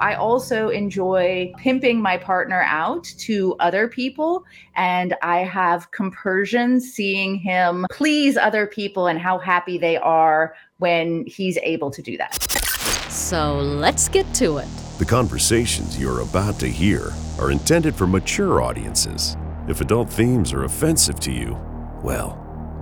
I also enjoy pimping my partner out to other people. And I have compersion seeing him please other people and how happy they are when he's able to do that. So let's get to it. The conversations you're about to hear are intended for mature audiences. If adult themes are offensive to you, well,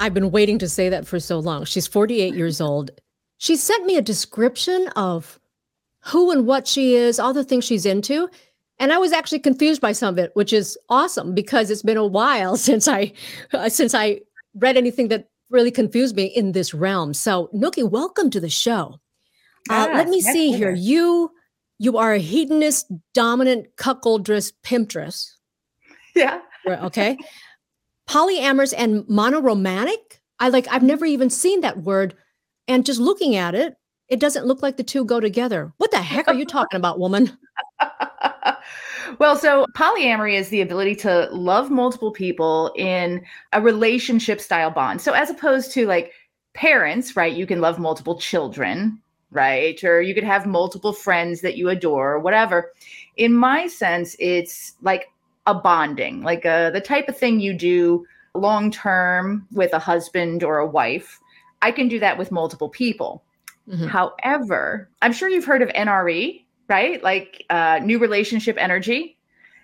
I've been waiting to say that for so long. She's 48 years old. She sent me a description of who and what she is, all the things she's into. And I was actually confused by some of it, which is awesome because it's been a while since I uh, since I read anything that really confused me in this realm. So, Nookie, welcome to the show. Uh, let me see here. You you are a hedonist, dominant, cuckoldress, pimptress. Yeah. Okay. Polyamorous and monoromantic. I like. I've never even seen that word, and just looking at it, it doesn't look like the two go together. What the heck are you talking about, woman? well, so polyamory is the ability to love multiple people in a relationship style bond. So, as opposed to like parents, right? You can love multiple children, right? Or you could have multiple friends that you adore, or whatever. In my sense, it's like a bonding, like a, uh, the type of thing you do long term with a husband or a wife. I can do that with multiple people. Mm-hmm. However, I'm sure you've heard of NRE, right? Like uh, new relationship energy.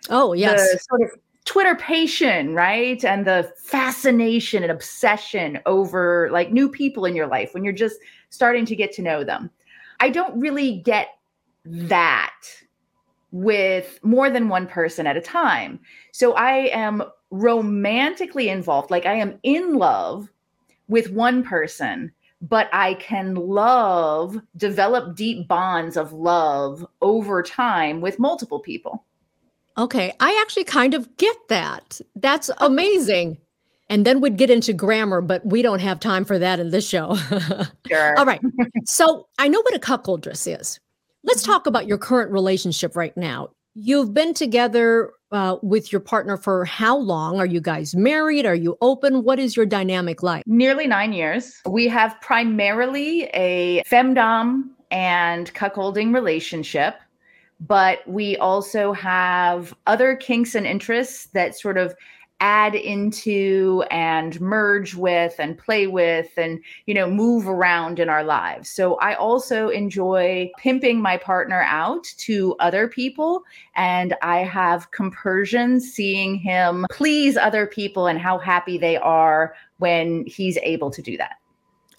Oh, yes. The sort of Twitterpation, right? And the fascination and obsession over like new people in your life when you're just starting to get to know them. I don't really get that with more than one person at a time. So I am romantically involved, like I am in love with one person, but I can love, develop deep bonds of love over time with multiple people. Okay, I actually kind of get that. That's amazing. And then we'd get into grammar, but we don't have time for that in this show. sure. All right. So I know what a cuckoldress is. Let's talk about your current relationship right now. You've been together uh, with your partner for how long? Are you guys married? Are you open? What is your dynamic like? Nearly nine years. We have primarily a femdom and cuckolding relationship, but we also have other kinks and interests that sort of add into and merge with and play with and you know move around in our lives. So i also enjoy pimping my partner out to other people and i have compersion seeing him please other people and how happy they are when he's able to do that.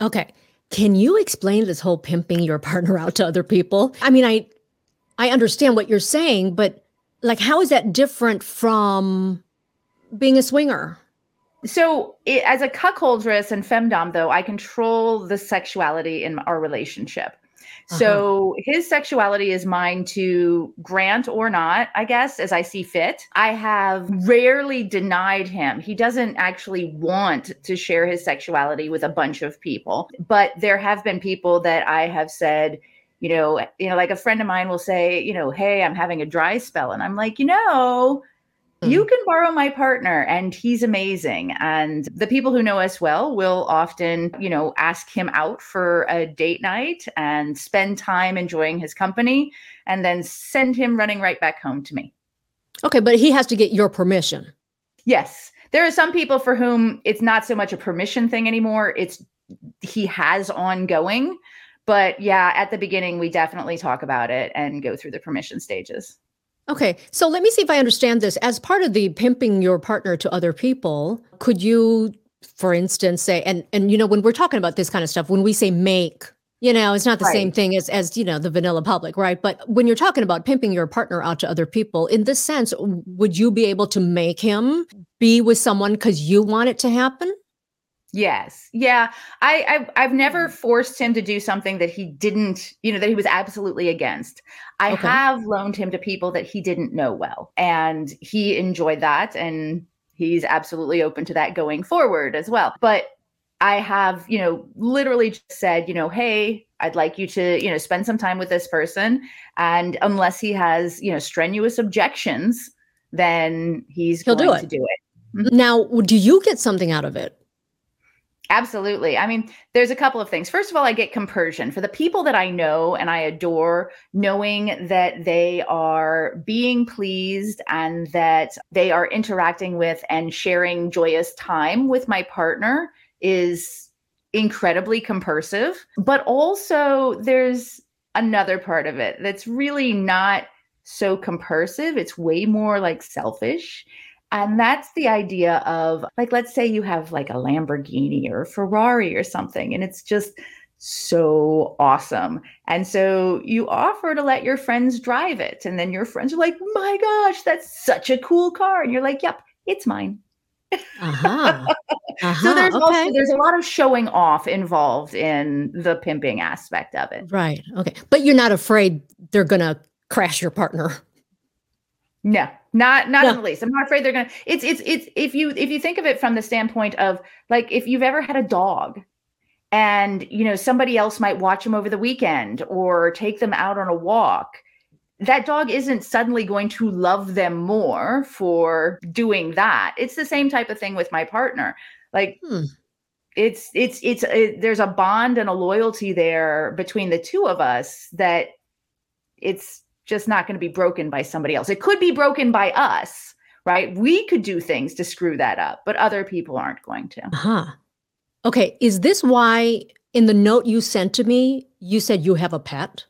Okay. Can you explain this whole pimping your partner out to other people? I mean i i understand what you're saying but like how is that different from being a swinger? So, it, as a cuckoldress and femdom, though, I control the sexuality in our relationship. So uh-huh. his sexuality is mine to grant or not, I guess, as I see fit. I have rarely denied him. He doesn't actually want to share his sexuality with a bunch of people, but there have been people that I have said, you know, you know, like a friend of mine will say, you know, hey, I'm having a dry spell, and I'm like, you know, you mm. can borrow my partner and he's amazing and the people who know us well will often you know ask him out for a date night and spend time enjoying his company and then send him running right back home to me. Okay but he has to get your permission. Yes. There are some people for whom it's not so much a permission thing anymore it's he has ongoing but yeah at the beginning we definitely talk about it and go through the permission stages Okay, so let me see if I understand this. As part of the pimping your partner to other people, could you, for instance, say, and and you know, when we're talking about this kind of stuff, when we say make, you know, it's not the right. same thing as as you know the vanilla public, right? But when you're talking about pimping your partner out to other people, in this sense, would you be able to make him be with someone because you want it to happen? Yes. Yeah. I, I've I've never mm. forced him to do something that he didn't, you know, that he was absolutely against. I Okay. have loaned him to people that he didn't know well. And he enjoyed that. And he's absolutely open to that going forward as well. But I have, you know, literally just said, you know, hey, I'd like you to, you know, spend some time with this person. And unless he has, you know, strenuous objections, then he's He'll do it. to do it. Mm-hmm. Now, do you get something out of it? Absolutely. I mean, there's a couple of things. First of all, I get compersion for the people that I know and I adore, knowing that they are being pleased and that they are interacting with and sharing joyous time with my partner is incredibly compersive. But also, there's another part of it that's really not so compersive. It's way more like selfish. And that's the idea of, like, let's say you have like a Lamborghini or a Ferrari or something, and it's just so awesome. And so you offer to let your friends drive it. And then your friends are like, my gosh, that's such a cool car. And you're like, yep, it's mine. Uh-huh. uh-huh. So there's okay. also there's a lot of showing off involved in the pimping aspect of it. right. Okay. But you're not afraid they're going to crash your partner. No, not not in the least. I'm not afraid they're gonna. It's it's it's if you if you think of it from the standpoint of like if you've ever had a dog, and you know somebody else might watch them over the weekend or take them out on a walk. That dog isn't suddenly going to love them more for doing that. It's the same type of thing with my partner. Like Hmm. it's it's it's it, there's a bond and a loyalty there between the two of us that it's just not going to be broken by somebody else. It could be broken by us, right? We could do things to screw that up, but other people aren't going to. Uh-huh. Okay. Is this why in the note you sent to me, you said you have a pet?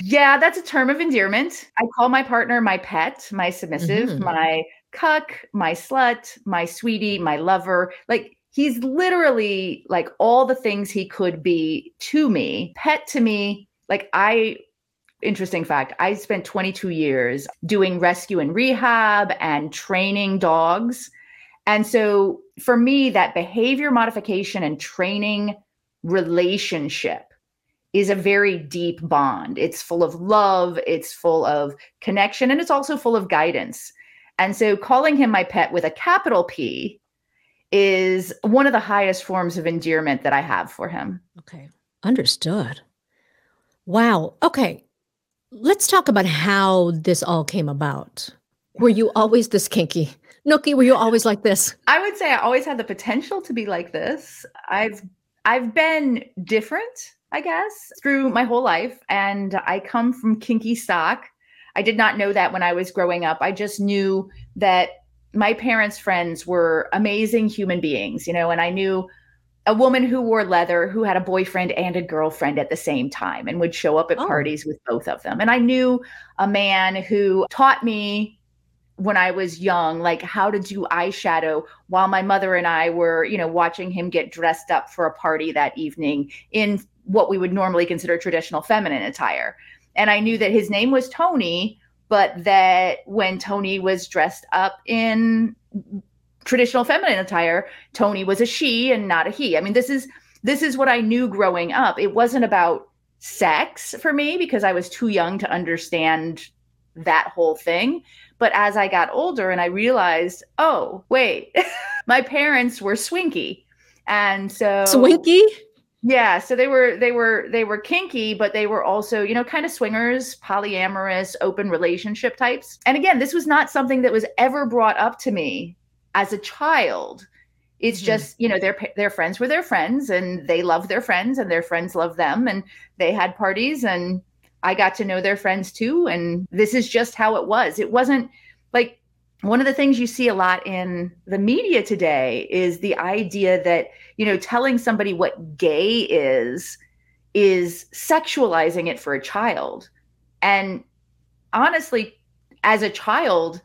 Yeah, that's a term of endearment. I call my partner my pet, my submissive, Mhm. my cuck, my slut, my sweetie, my lover. Like he's literally like all the things he could be to me. Pet to me, like I interesting fact, I spent 22 years doing rescue and rehab and training dogs. And so for me that behavior modification and training relationship is a very deep bond. It's full of love, it's full of connection, and it's also full of guidance. And so calling him my pet with a capital P is one of the highest forms of endearment that I have for him. Okay. Understood. Wow. Okay. Let's talk about how this all came about. Were you always this kinky? Nookie, were you always like this? I would say I always had the potential to be like this. I've I've been different, I guess, through my whole life and I come from kinky stock. I did not know that when I was growing up. I just knew that my parents' friends were amazing human beings, you know, and I knew a woman who wore leather who had a boyfriend and a girlfriend at the same time and would show up at Oh. parties with both of them. And I knew a man who taught me when I was young, like how to do eyeshadow while my mother and I were, you know, watching him get dressed up for a party that evening in what we would normally consider traditional feminine attire. And I knew that his name was Tony, but that when Tony was dressed up in traditional feminine attire, Tony was a she and not a he. I mean, this is this is what I knew growing up. It wasn't about sex for me because I was too young to understand that whole thing. But as I got older and I realized, oh, wait, my parents were swinky. And so Swinky? yeah, so they were they were they were kinky, but they were also, you know, kind of swingers, polyamorous, open relationship types. And again, this was not something that was ever brought up to me as a child. It's Mhm. just, you know, their their friends were their friends and they loved their friends and their friends loved them and they had parties and I got to know their friends too and this is just how it was. It wasn't like one of the things you see a lot in the media today is the idea that you know telling somebody what gay is is sexualizing it for a child and honestly as a child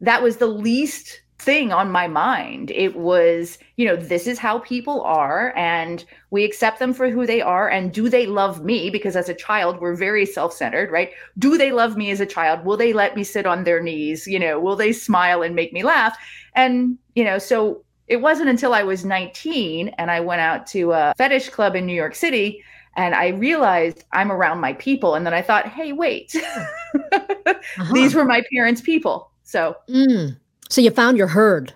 that was the least thing on my mind it was you know this is how people are and we accept them for who they are and do they love me because as a child we're very self-centered right do they love me as a child will they let me sit on their knees you know will they smile and make me laugh and you know so it wasn't until I was 19 and I went out to a fetish club in New York City and I realized I'm around my people. And then I thought, hey, wait, uh-huh. these were my parents' people. So, mm. So you found your herd.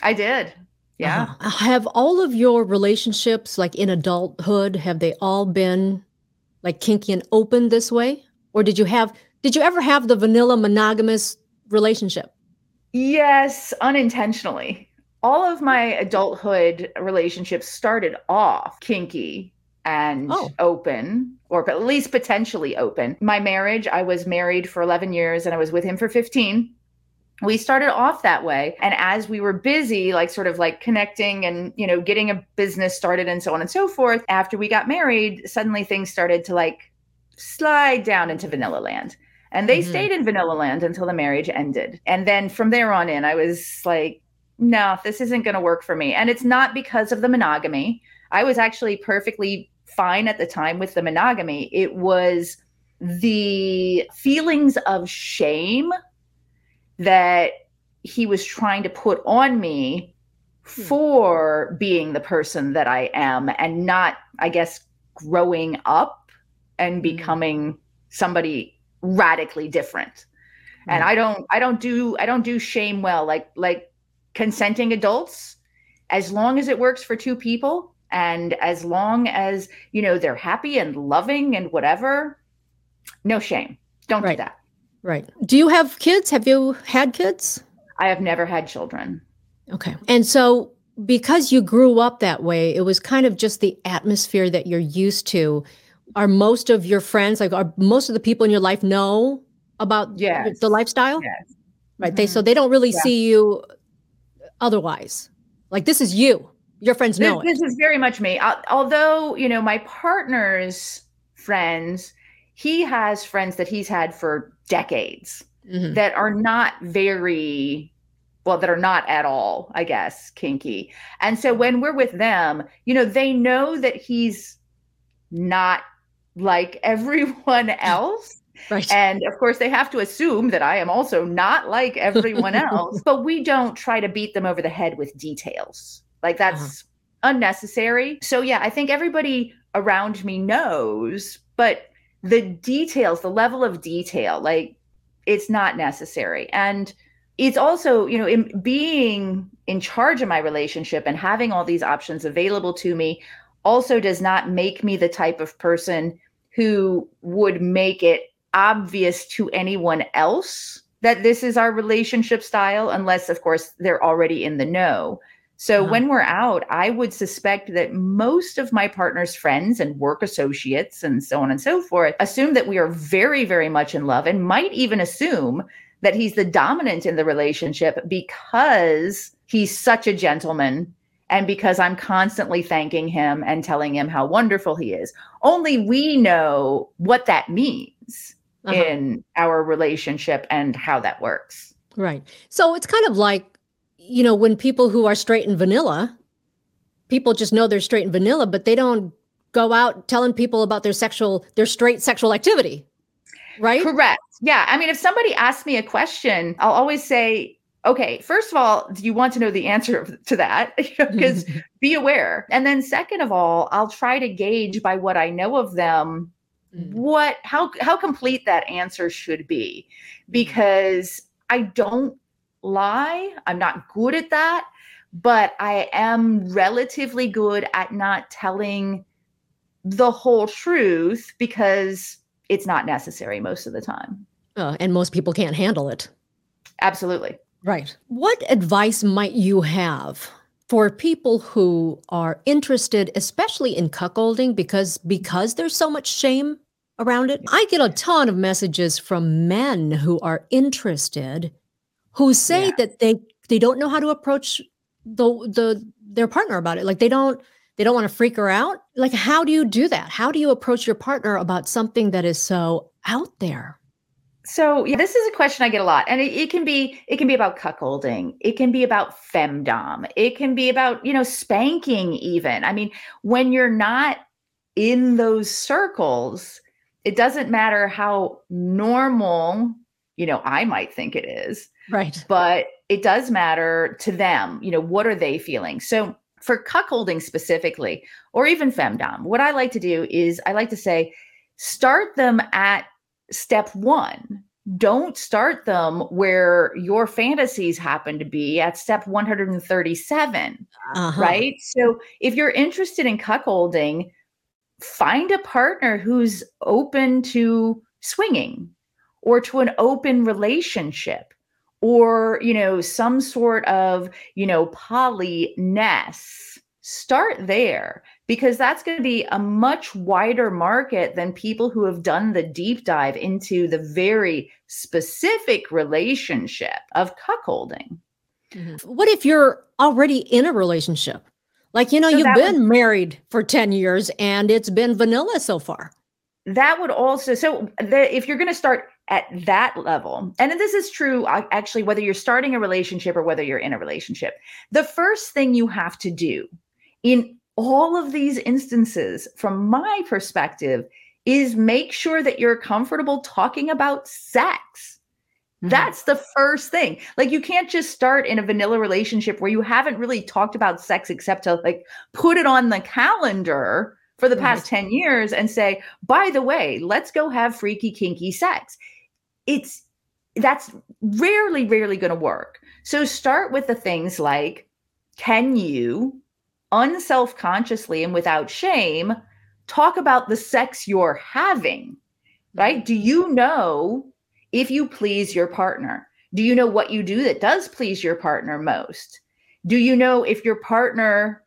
I did. Yeah. Uh-huh. Have all of your relationships, like in adulthood, have they all been like kinky and open this way? Or did you have, did you ever have the vanilla monogamous relationship? Yes, unintentionally. All of my adulthood relationships started off kinky and oh. open, or at least potentially open. My marriage, I was married for 11 years and I was with him for 15 we started off that way. And as we were busy like sort of like connecting and you know getting a business started and so on and so forth after we got married suddenly things started to like slide down into vanilla land. And they mm-hmm. stayed in vanilla land until the marriage ended. And then from there on in i was like no this isn't going to work for me. And it's not because of the monogamy. I was actually perfectly fine at the time with the monogamy. It was the feelings of shame that he was trying to put on me hmm. for being the person that I am and not, I guess, growing up and hmm. becoming somebody radically different. And I don't I don't do I don't do shame well like like consenting adults as long as it works for two people and as long as you know they're happy and loving and whatever no shame don't right. do that Right. Do you have kids? Have you had kids? I have never had children. Okay. And so because you grew up that way, it was kind of just the atmosphere that you're used to. Are most of your friends, like are most of the people in your life know about yes. the lifestyle? Yes. Right. Mm-hmm. They so they don't really yeah. see you otherwise. Like this is you. Your friends know this, this is very much me. Although, you know, my partner's friends, he has friends that he's had for decades mm-hmm. that are not very well that are not at all i guess kinky. And so when we're with them you know they know that he's not like everyone else. Right. And of course they have to assume that i am also not like everyone else but we don't try to beat them over the head with details. Like that's uh-huh. unnecessary. So yeah i think everybody around me knows but the details, the level of detail, like it's not necessary. And it's also, you know, in being in charge of my relationship and having all these options available to me also does not make me the type of person who would make it obvious to anyone else that this is our relationship style, unless, of course, they're already in the know. So uh-huh. when we're out, I would suspect that most of my partner's friends and work associates and so on and so forth assume that we are very, very much in love and might even assume that he's the dominant in the relationship because he's such a gentleman and because I'm constantly thanking him and telling him how wonderful he is. Only we know what that means uh-huh. in our relationship and how that works. Right. So it's kind of like you know, when people who are straight and vanilla, people just know they're straight and vanilla, but they don't go out telling people about their sexual, their straight sexual activity. Right? Correct. Yeah. I mean, if somebody asks me a question, I'll always say, okay, first of all, do you want to know the answer to that? Because be aware. And then second of all, I'll try to gauge by what I know of them mm. what how how complete that answer should be mm. because I don't lie. I'm not good at that, but I am relatively good at not telling the whole truth because it's not necessary most of the time. Uh, and most people can't handle it. Absolutely. Right. What advice might you have for people who are interested, especially in cuckolding, because because there's so much shame around it? I get a ton of messages from men who are interested who say yeah. that they they don't know how to approach the the their partner about it. Like they don't they don't want to freak her out. Like how do you do that? How do you approach your partner about something that is so out there? So yeah, this is a question I get a lot, and it, it, can be it can be about cuckolding, it can be about femdom, it can be about you know spanking. Even I mean, when you're not in those circles, it doesn't matter how normal you know I might think it is. Right. But it does matter to them. You know, what are they feeling? So for cuckolding specifically, or even femdom, what I like to do is I like to say, start them at step one. Don't start them where your fantasies happen to be at step 137, Uh-huh. right? So if you're interested in cuckolding, find a partner who's open to swinging or to an open relationship or you know some sort of you know polyness start there because that's going to be a much wider market than people who have done the deep dive into the very specific relationship of cuckolding mm-hmm. What if you're already in a relationship? Like, you know, So you've been married for 10 years and it's been vanilla so far. that would also so the, if you're going to start at that level. And this is true uh, actually whether you're starting a relationship or whether you're in a relationship. The first thing you have to do in all of these instances from my perspective is make sure that you're comfortable talking about sex. That's the first thing. Like you can't just start in a vanilla relationship where you haven't really talked about sex except to like put it on the calendar for the past 10 years and say by the way let's go have freaky kinky sex it's that's rarely rarely going to work. So start with the things like can you unself-consciously and without shame talk about the sex you're having right? Do you know if you please your partner? Do you know what you do that does please your partner most? Do you know if your partner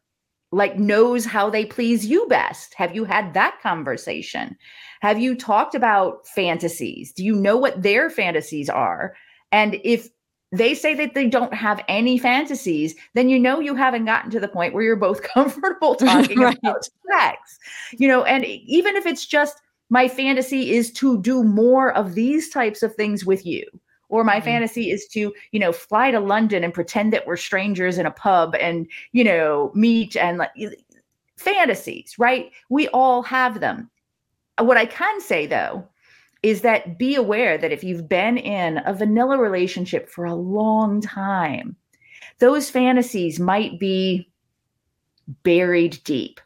like knows how they please you best. Have you had that conversation? Have you talked about fantasies? Do you know what their fantasies are? And if they say that they don't have any fantasies then you know you haven't gotten to the point where you're both comfortable talking Right. about sex. You know and even if it's just my fantasy is to do more of these types of things with you or my Mhm. fantasy is to you know fly to london and pretend that we're strangers in a pub and you know meet and like fantasies right? We all have them. What i can say though is that be aware that if you've been in a vanilla relationship for a long time those fantasies might be buried deep.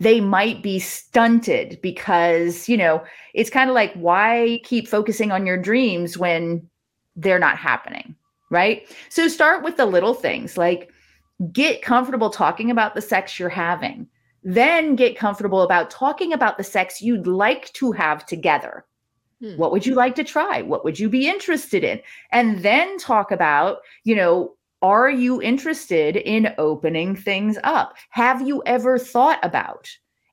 They might be stunted because you know it's kind of like why keep focusing on your dreams when they're not happening right? So start with the little things like get comfortable talking about the sex you're having. Then get comfortable about talking about the sex you'd like to have together. Hmm. what would you like to try? What would you be interested in? And then talk about you know are you interested in opening things up? Have you ever thought about?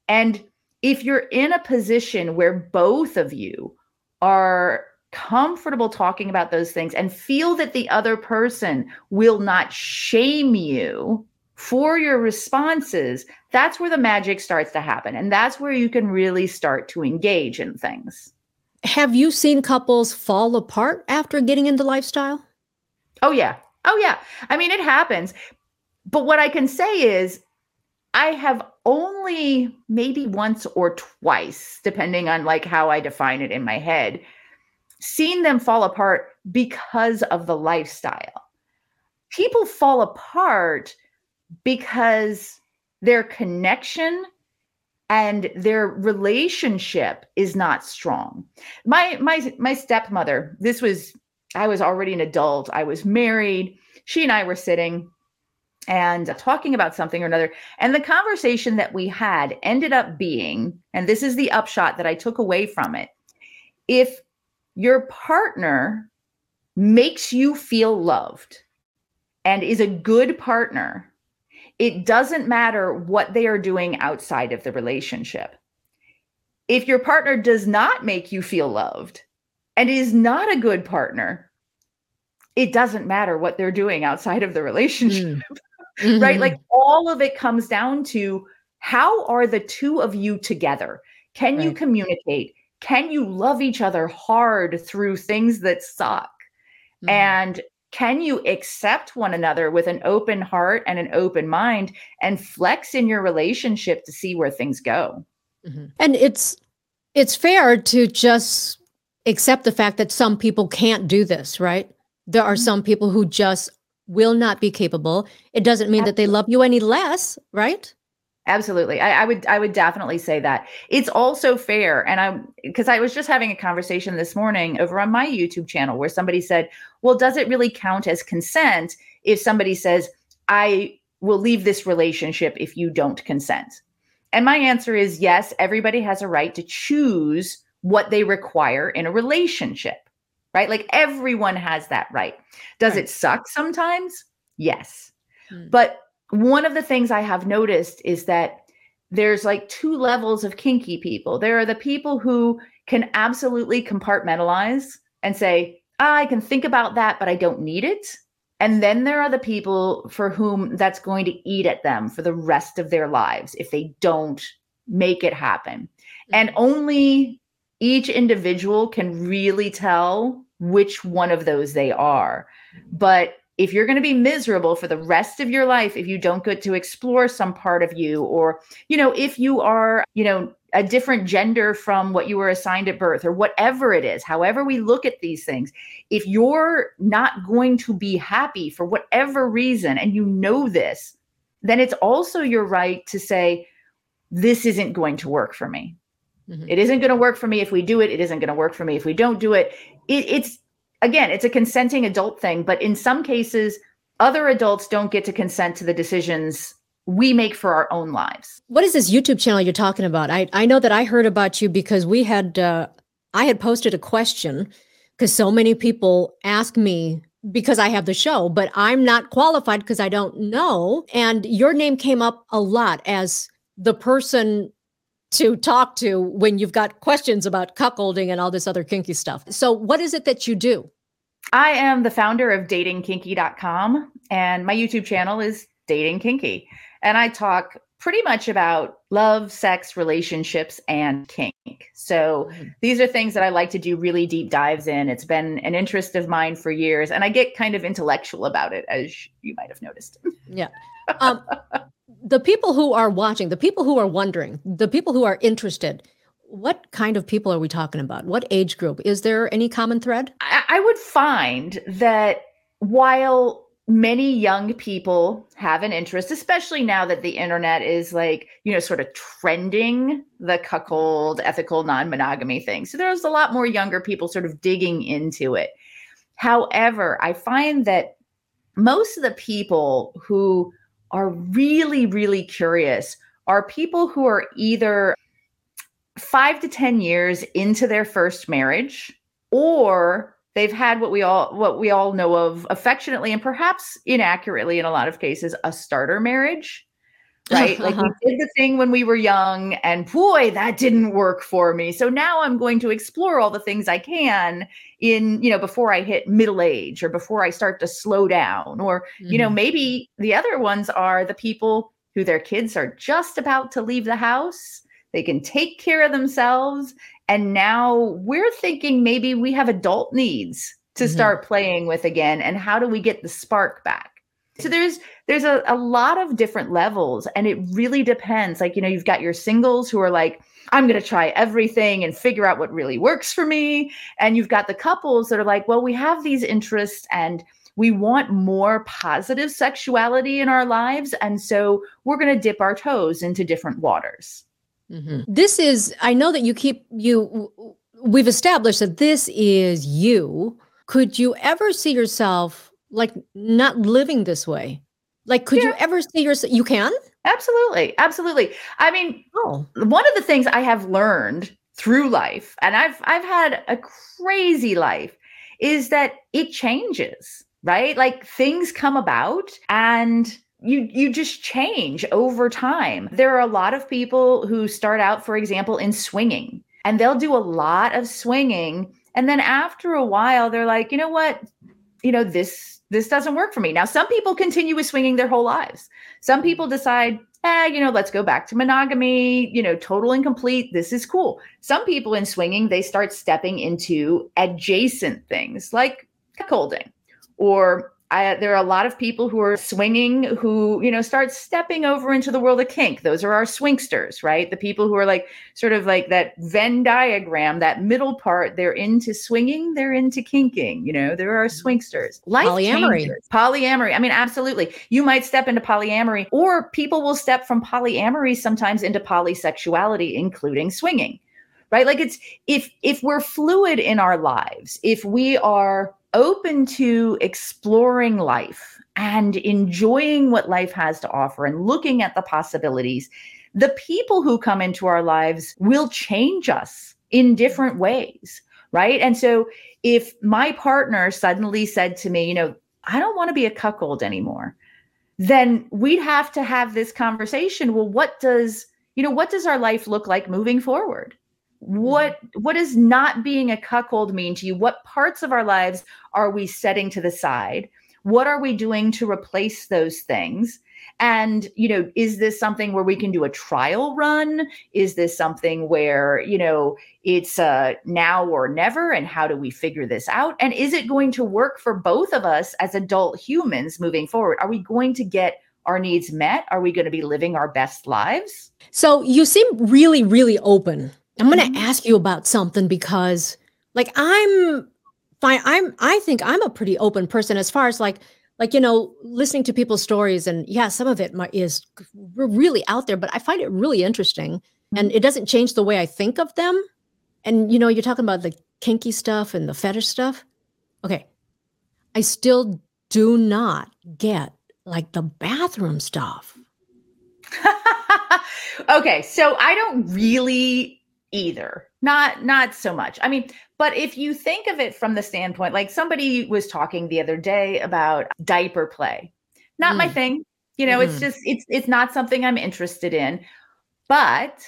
And if you're in a position where both of you are comfortable talking about those things and feel that the other person will not shame you for your responses, that's where the magic starts to happen. And that's where you can really start to engage in things. Have you seen couples fall apart after getting into lifestyle? Oh, yeah. Oh, yeah. I mean, it happens. But what I can say is, I have only maybe once or twice, depending on like how I define it in my head, seen them fall apart because of the lifestyle. People fall apart because their connection and their relationship is not strong. My my my stepmother, this was I was already an adult. I was married. She and I were sitting and talking about something or another. And the conversation that we had ended up being, and this is the upshot that I took away from it. If your partner makes you feel loved and is a good partner, it doesn't matter what they are doing outside of the relationship. If your partner does not make you feel loved and is not a good partner, it doesn't matter what they're doing outside of the relationship Mm. right? Like all of it comes down to how are the two of you together? Can you communicate? Can you love each other hard through things that suck? Mhm. And can you accept one another with an open heart and an open mind and flex in your relationship to see where things go? Mhm. And it's it's fair to just accept the fact that some people can't do this, right? There are Mhm. some people who just will not be capable, it doesn't mean that they love you any less, right? Absolutely. I, I, would I would definitely say that. It's also fair. And I'm because I was just having a conversation this morning over on my YouTube channel where somebody said, Well, does it really count as consent if somebody says, I will leave this relationship if you don't consent? And my answer is yes, everybody has a right to choose what they require in a relationship, right? Like everyone has that right. Does right. it suck sometimes? Yes. Hmm. But one of the things I have noticed is that there's like two levels of kinky people. There are the people who can absolutely compartmentalize and say, I can think about that, but I don't need it. And then there are the people for whom that's going to eat at them for the rest of their lives if they don't make it happen. And mm-hmm. only each individual can really tell which one of those they are. But if you're going to be miserable for the rest of your life if you don't get to explore some part of you or you know if you are you know a different gender from what you were assigned at birth or whatever it is however we look at these things if you're not going to be happy for whatever reason and you know this then it's also your right to say this isn't going to work for me. Mm-hmm. it isn't going to work for me if we do it. It isn't going to work for me if we don't do it, it it's again, it's a consenting adult thing, but in some cases, other adults don't get to consent to the decisions we make for our own lives. What is this YouTube channel you're talking about? I, I know that I heard about you because we had uh, I had posted a question because so many people ask me because I have the show, but I'm not qualified because I don't know. And your name came up a lot as the person to talk to when you've got questions about cuckolding and all this other kinky stuff. So, what is it that you do? I am the founder of datingkinky.com, and my YouTube channel is Dating Kinky. And I talk pretty much about love, sex, relationships, and kink. So mm-hmm. these are things that I like to do really deep dives in. It's been an interest of mine for years, and I get kind of intellectual about it, as you might have noticed. Yeah. Um, the people who are watching, the people who are wondering, the people who are interested, what kind of people are we talking about? What age group? Is there any common thread? I, I would find that while many young people have an interest, especially now that the internet is like, you know, sort of trending the cuckold, ethical non monogamy thing. So there's a lot more younger people sort of digging into it. However, I find that most of the people who are really, really curious. Are people who are either five to 10 years into their first marriage or they've had what we all what we all know of affectionately and perhaps inaccurately in a lot of cases a starter marriage right? like we did the thing when we were young, and boy, that didn't work for me. So now I'm going to explore all the things I can in, you know, before I hit middle age or before I start to slow down. Or, mm-hmm. you know, mm-hmm. maybe the other ones are the people who their kids are just about to leave the house. They can take care of themselves. And now we're thinking maybe we have adult needs to mm-hmm. start playing with again. And how do we get the spark back? So there's there's a, a lot of different levels and it really depends. Like, you know, you've got your singles who are like, I'm going to try everything and figure out what really works for me. And you've got the couples that are like, well, we have these interests and we want more positive sexuality in our lives. And so we're going to dip our toes into different waters. Mm-hmm. This is, I know that you keep, you, we've established that this is you. Could you ever see yourself like not living this way? Like, could yeah. you ever see yourself? You can? Absolutely. Absolutely. I mean, oh. one of the things I have learned through life, and I've I've had a crazy life, is that it changes, right? Like things come about and you you just change over time. There are a lot of people who start out, for example, in swinging, and they'll do a lot of swinging. And then after a while, they're like, you know what? You know, this this doesn't work for me. Now, some people continue with swinging their whole lives. Some people decide, eh, you know, let's go back to monogamy, you know, total and complete. This is cool. Some people in swinging, they start stepping into adjacent things like cuckolding or I, there are a lot of people who are swinging who you know start stepping over into the world of kink. Those are our swingsters right? The people who are like sort of like that venn diagram that middle part they're into swinging they're into kinking you know? There are mm-hmm. swingsters. Life Polyamory. changers. polyamory. I mean absolutely. You might step into polyamory or people will step from polyamory sometimes into polysexuality including swinging right? Like it's if if we're fluid in our lives if we are open to exploring life and enjoying what life has to offer and looking at the possibilities the people who come into our lives will change us in different ways right? And so if my partner suddenly said to me you know i don't want to be a cuckold anymore then we'd have to have this conversation well what does you know what does our life look like moving forward what what does not being a cuckold mean to you? What parts of our lives are we setting to the side? What are we doing to replace those things? And you know is this something where we can do a trial run? Is this something where you know it's uh now or never and how do we figure this out? And is it going to work for both of us as adult humans moving forward? Are we going to get our needs met? Are we going to be living our best lives? So you seem really, really open. I'm going to mm-hmm. ask you about something because, like, I'm fine. I'm. I think I'm a pretty open person as far as like, like you know, listening to people's stories, and yeah, some of it is really out there, but I find it really interesting, and mm-hmm. it doesn't change the way I think of them. And you know, you're talking about the kinky stuff and the fetish stuff. Okay, I still do not get like the bathroom stuff. okay so i don't really either. Not not so much. I mean but if you think of it from the standpoint like somebody was talking the other day about diaper play. Not my Mm. thing. You know it's Mhm. just it's it's not something i'm interested in. But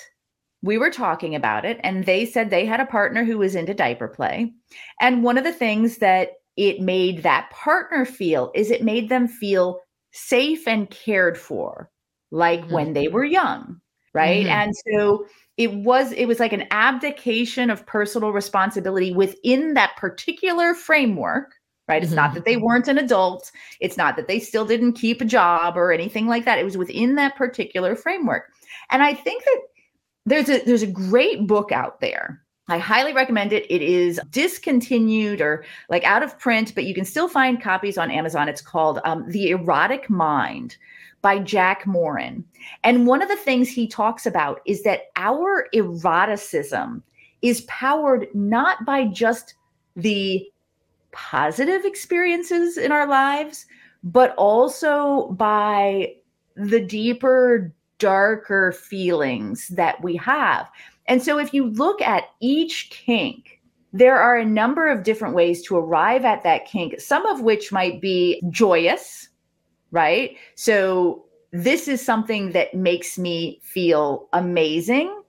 we were talking about it and they said they had a partner who was into diaper play. And one of the things that it made that partner feel is it made them feel safe and cared for like Mhm. when they were young right? Mhm. and so it was it was like an abdication of personal responsibility within that particular framework right? It's not Mhm. that they weren't an adult. It's not that they still didn't keep a job or anything like that. It was within that particular framework. And i think that there's a there's a great book out there. I highly recommend it. It is discontinued or like out of print but you can still find copies on amazon. It's called um, the erotic mind by jack morin and one of the things he talks about is that our eroticism is powered not by just the positive experiences in our lives, but also by the deeper, darker feelings that we have. And so if you look at each kink, there are a number of different ways to arrive at that kink, some of which might be joyous, right? So this is something that makes me feel amazing.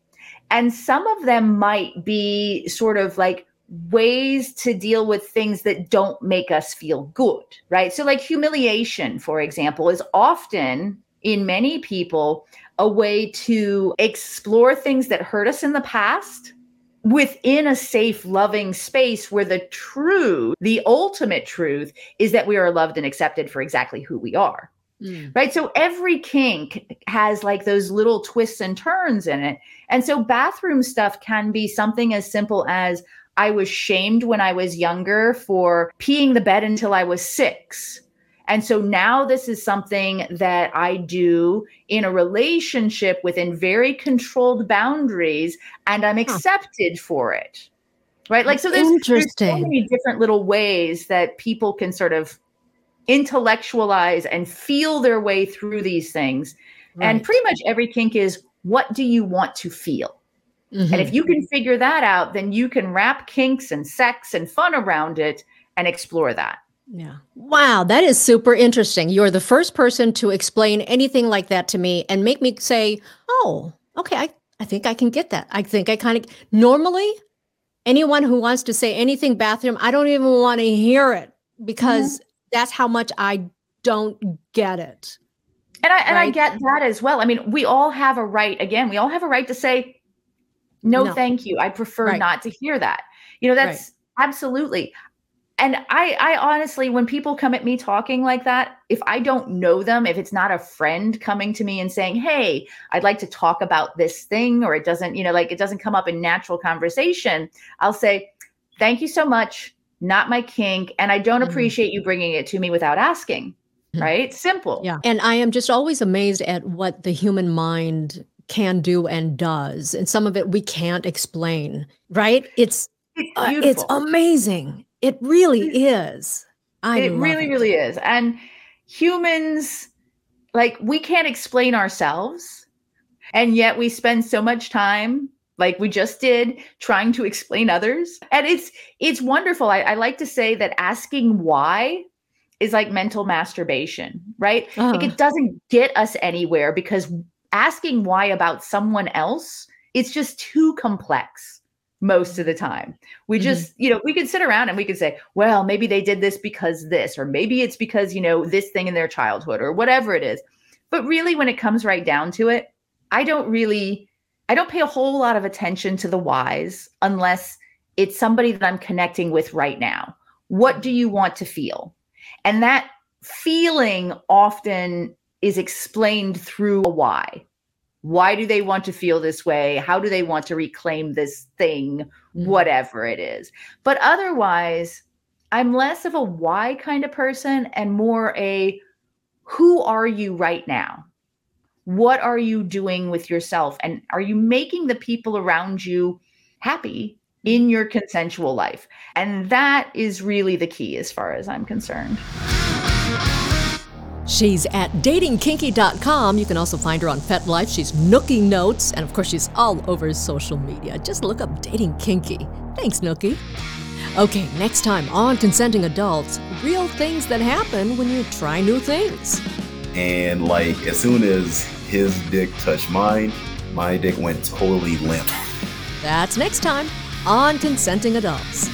And some of them might be sort of like ways to deal with things that don't make us feel good, right? So, like humiliation, for example, is often in many people a way to explore things that hurt us in the past within a safe, loving space where the true, the ultimate truth is that we are loved and accepted for exactly who we are. Hmm. Right? So every kink has like those little twists and turns in it. And so bathroom stuff can be something as simple as i was shamed when i was younger for peeing the bed until i was 6 and so now this is something that i do in a relationship within very controlled boundaries and i'm accepted for it right like so there's, there's so Interesting. many different little ways that people can sort of intellectualize and feel their way through these things. And pretty much every kink is what do you want to feel? And if Mhm. you can figure that out, then you can wrap kinks and sex and fun around it and explore that. Yeah. Wow, that is super interesting. You're the first person to explain anything like that to me and make me say, "Oh, okay, I I think I can get that. I think I kind of normally anyone who wants to say anything bathroom, I don't even want to hear it because mm-hmm. that's how much I don't get it." And I and I get that as well. I mean, we all have a right, again, we all have a right to say, no, No. thank you. I prefer Right. not to hear that. You know, Right. that's absolutely. And I, I honestly, when people come at me talking like that, if I don't know them, if it's not a friend coming to me and saying, Hey, I'd like to talk about this thing, or it doesn't, you know, like it doesn't come up in natural conversation, I'll say, Thank you so much. Not my kink. And I don't Mhm. appreciate you bringing it to me without asking. Mhm. Right? Simple. Yeah. And I am just always amazed at what the human mind can do and does. And some of it we can't explain, right? It's It's uh, it's amazing. It really is. I it really, it. really is. And humans, like, we can't explain ourselves. And yet we spend so much time, like we just did, trying to explain others. And it's it's wonderful. I, I like to say that asking why is like mental masturbation, right? Like Uh, it doesn't get us anywhere because asking why about someone else, it's just too complex most of the time. We Mhm. just, you know, we could sit around and we could say, well, maybe they did this because this, or maybe it's because, you know, this thing in their childhood or whatever it is. But really, when it comes right down to it, I don't really, I don't pay a whole lot of attention to the whys unless it's somebody that I'm connecting with right now. What do you want to feel? And that feeling often is explained through a why. Why do they want to feel this way? How do they want to reclaim this thing? Mhm. Whatever it is. But otherwise, I'm less of a why kind of person and more a who are you right now? What are you doing with yourself? And are you making the people around you happy in your consensual life? And that is really the key as far as I'm concerned. She's at datingkinky.com. You can also find her on FetLife. She's Nookie Notes. And of course, she's all over social media. Just look up Dating Kinky. Thanks, Nookie. Okay, next time on Consenting Adults real things that happen when you try new things. And like as soon as his dick touched mine, my dick went totally limp. That's next time on Consenting Adults.